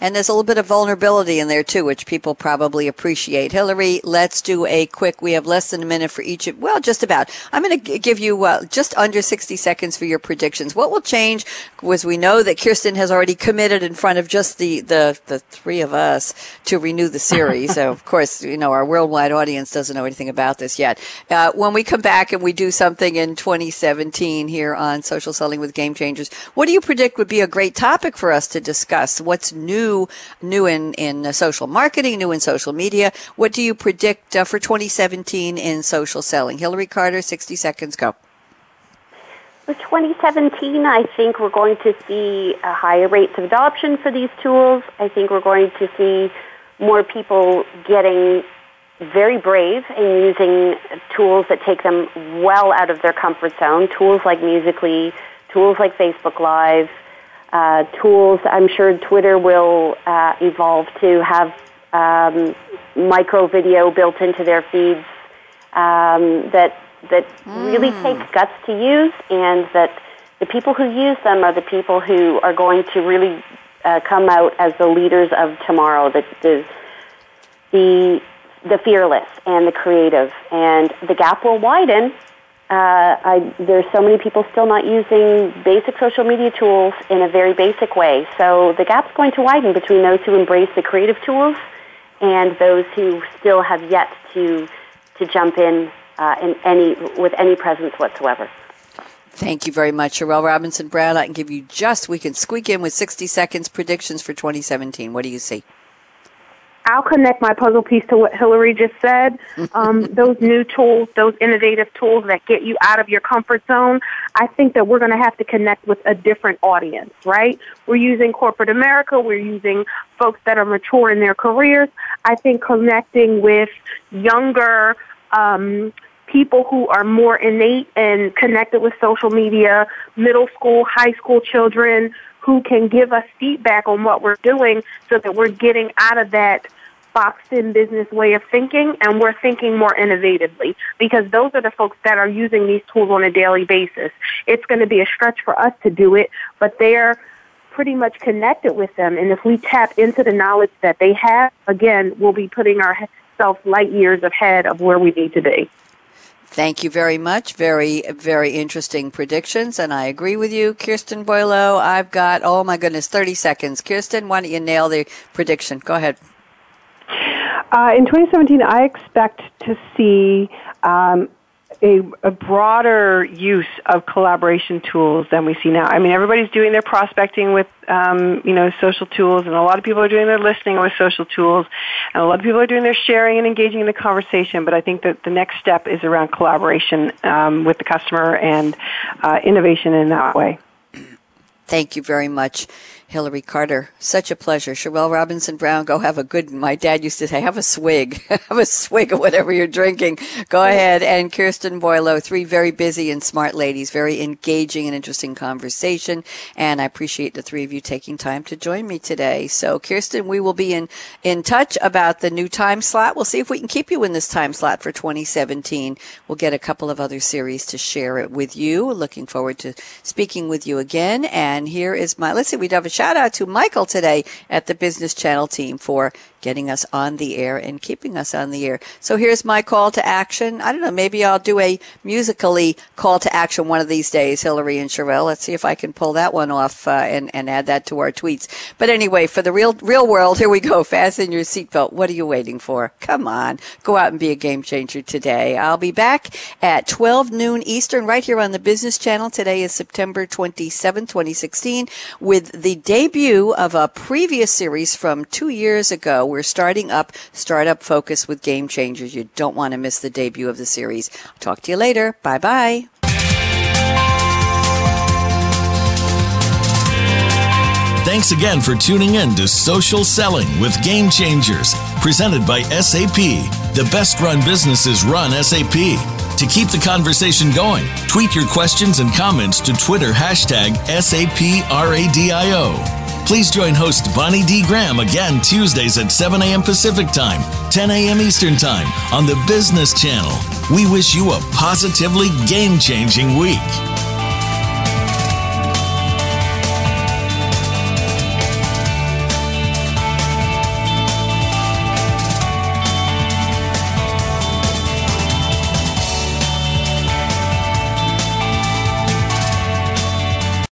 And there's a little bit of vulnerability in there too, which people probably appreciate. Hillary, let's do a quick. We have less than a minute for each. Of, well, just about. I'm going to give you uh, just under 60 seconds for your predictions. What will change? Was we know that Kirsten has already committed in front of just the the the three of us to renew the series. so of course, you know our worldwide audience doesn't know anything about this yet. Uh, when we come back and we do something in 2017 here on Social Selling with Game Changers, what do you predict would be a great topic for us to discuss? What's new? New, new in, in social marketing, new in social media. What do you predict uh, for 2017 in social selling? Hillary Carter, 60 seconds, go. For 2017, I think we're going to see higher rates of adoption for these tools. I think we're going to see more people getting very brave in using tools that take them well out of their comfort zone, tools like Musical.ly, tools like Facebook Live, uh, tools. I'm sure Twitter will uh, evolve to have um, micro video built into their feeds um, that that mm. really takes guts to use, and that the people who use them are the people who are going to really uh, come out as the leaders of tomorrow. The, the the the fearless and the creative, and the gap will widen uh, I, there's so many people still not using basic social media tools in a very basic way. So the gap's going to widen between those who embrace the creative tools and those who still have yet to to jump in uh, in any with any presence whatsoever. Thank you very much, Sherelle Robinson Brown. I can give you just we can squeak in with 60 seconds predictions for 2017. What do you see? I'll connect my puzzle piece to what Hillary just said. Um, those new tools, those innovative tools that get you out of your comfort zone, I think that we're going to have to connect with a different audience, right? We're using corporate America, we're using folks that are mature in their careers. I think connecting with younger, um, people who are more innate and connected with social media, middle school, high school children who can give us feedback on what we're doing so that we're getting out of that boxed in business way of thinking and we're thinking more innovatively because those are the folks that are using these tools on a daily basis. It's going to be a stretch for us to do it, but they're pretty much connected with them. And if we tap into the knowledge that they have, again, we'll be putting ourselves light years ahead of where we need to be. Thank you very much. Very, very interesting predictions, and I agree with you, Kirsten Boileau. I've got, oh my goodness, 30 seconds. Kirsten, why don't you nail the prediction? Go ahead. Uh, in 2017, I expect to see um, a, a, broader use of collaboration tools than we see now. I mean, everybody's doing their prospecting with, um, you know, social tools, and a lot of people are doing their listening with social tools, and a lot of people are doing their sharing and engaging in the conversation. But I think that the next step is around collaboration um, with the customer and uh, innovation in that way. Thank you very much. Hillary Carter. Such a pleasure. Sherelle Robinson Brown, go have a good, my dad used to say, have a swig. have a swig of whatever you're drinking. Go ahead. And Kirsten Boileau, three very busy and smart ladies, very engaging and interesting conversation. And I appreciate the three of you taking time to join me today. So Kirsten, we will be in, in touch about the new time slot. We'll see if we can keep you in this time slot for 2017. We'll get a couple of other series to share it with you. Looking forward to speaking with you again. And here is my, let's see, we do have a shout out to Michael today at the Business Channel team for getting us on the air and keeping us on the air. So here's my call to action. I don't know, maybe I'll do a Musical.ly call to action one of these days, Hillary and Sherelle. Let's see if I can pull that one off uh, and, and add that to our tweets. But anyway, for the real, real world, here we go. Fasten your seatbelt. What are you waiting for? Come on. Go out and be a game changer today. I'll be back at 12 noon Eastern right here on the Business Channel. Today is September 27, 2016 with the debut of a previous series from two years ago we're starting up Startup Focus with Game Changers. You don't want to miss the debut of the series. Talk to you later. Bye bye. Thanks again for tuning in to Social Selling with Game Changers, presented by SAP. The best run businesses run SAP. To keep the conversation going, tweet your questions and comments to Twitter hashtag SAPRADIO. Please join host Bonnie D. Graham again Tuesdays at 7 a.m. Pacific Time, 10 a.m. Eastern Time on the Business Channel. We wish you a positively game changing week.